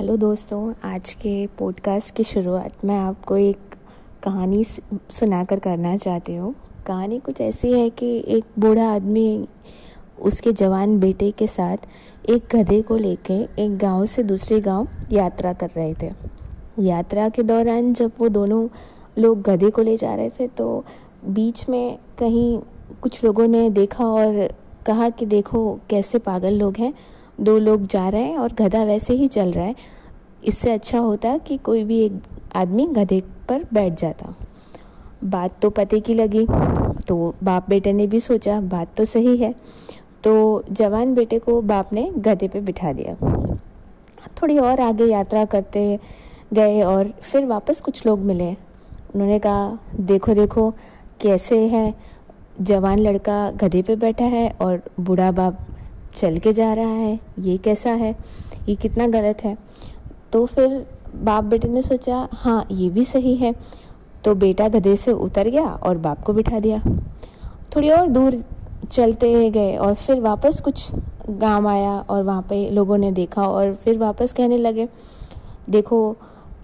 Hello दोस्तों, आज के पॉडकास्ट की शुरुआत मैं आपको एक कहानी सुनाकर करना चाहती हूँ। कहानी कुछ ऐसी है कि एक बूढ़ा आदमी उसके जवान बेटे के साथ एक गधे को लेके एक गाँव से दूसरे गाँव यात्रा कर रहे थे। यात्रा के दौरान जब वो दोनों लोग गधे को ले जा रहे थे तो बीच में कहीं कुछ लोगों ने देखा और कहा कि देखो, कैसे पागल लोग हैं। दो लोग जा रहे हैं और गधा वैसे ही चल रहा है। इससे अच्छा होता कि कोई भी एक आदमी गधे पर बैठ जाता। बात तो पते की लगी। तो बाप बेटे ने भी सोचा, बात तो सही है। तो जवान बेटे को बाप ने गधे पे बिठा दिया। थोड़ी और आगे यात्रा करते गए और फिर वापस कुछ लोग मिले। उन्होंने कहा, देखो देखो, कैसे है? जवान लड़का गधे पे बैठा है और बूढ़ा बाप चल के जा रहा है, ये कैसा है, ये कितना गलत है। तो फिर बाप बेटे ने सोचा हाँ ये भी सही है। तो बेटा गधे से उतर गया और बाप को बिठा दिया। थोड़ी और दूर चलते गए और फिर वापस कुछ गाँव आया और वहाँ पे लोगों ने देखा और फिर वापस कहने लगे, देखो,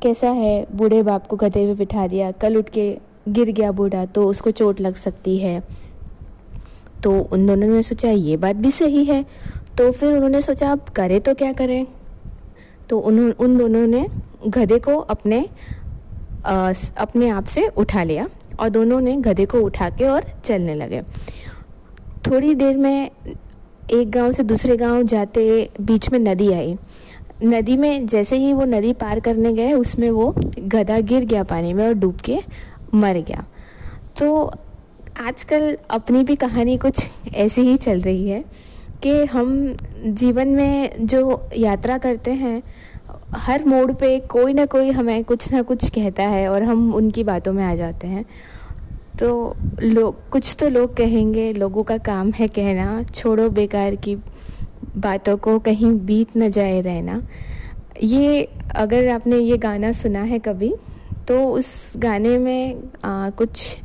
कैसा है, बूढ़े बाप को गधे पे बिठा दिया, कल उठ के गिर गया बूढ़ा तो उसको चोट लग सकती है। तो उन दोनों ने सोचा ये बात भी सही है। तो फिर उन्होंने सोचा अब करें तो क्या करें? तो उन उन दोनों ने गधे को अपने आ, अपने आप से उठा लिया और दोनों ने गधे को उठा के और चलने लगे। थोड़ी देर में एक गाँव से दूसरे गाँव जाते बीच में नदी आई। नदी में जैसे ही वो नदी पार करने गए उसमें वो गधा गिर गया पानी में और डूब के मर गया। तो आजकल अपनी भी कहानी कुछ ऐसी ही चल रही है कि हम जीवन में जो यात्रा करते हैं हर मोड़ पे कोई ना कोई हमें कुछ ना कुछ कहता है और हम उनकी बातों में आ जाते हैं। तो लोग कुछ तो लोग कहेंगे लोगों का काम है कहना छोड़ो बेकार की बातों को कहीं बीत न जाए रहना। ये अगर आपने ये गाना सुना है कभी तो उस गाने में आ, कुछ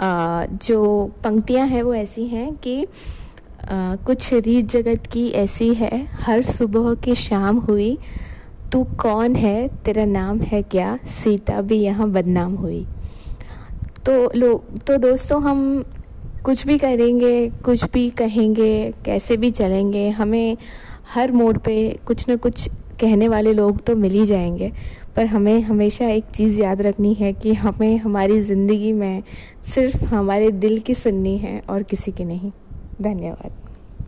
जो पंक्तियाँ हैं वो ऐसी हैं कि आ, कुछ रीत जगत की ऐसी है हर सुबह की शाम हुई तू कौन है तेरा नाम है क्या सीता भी यहाँ बदनाम हुई। तो लोग तो दोस्तों हम कुछ भी करेंगे कुछ भी कहेंगे कैसे भी चलेंगे हमें हर मोड़ पे कुछ ना कुछ कहने वाले लोग तो मिल ही जाएँगे, पर हमें हमेशा एक चीज़ याद रखनी है कि हमें हमारी ज़िंदगी में सिर्फ़ हमारे दिल की सुननी है और किसी की नहीं। धन्यवाद।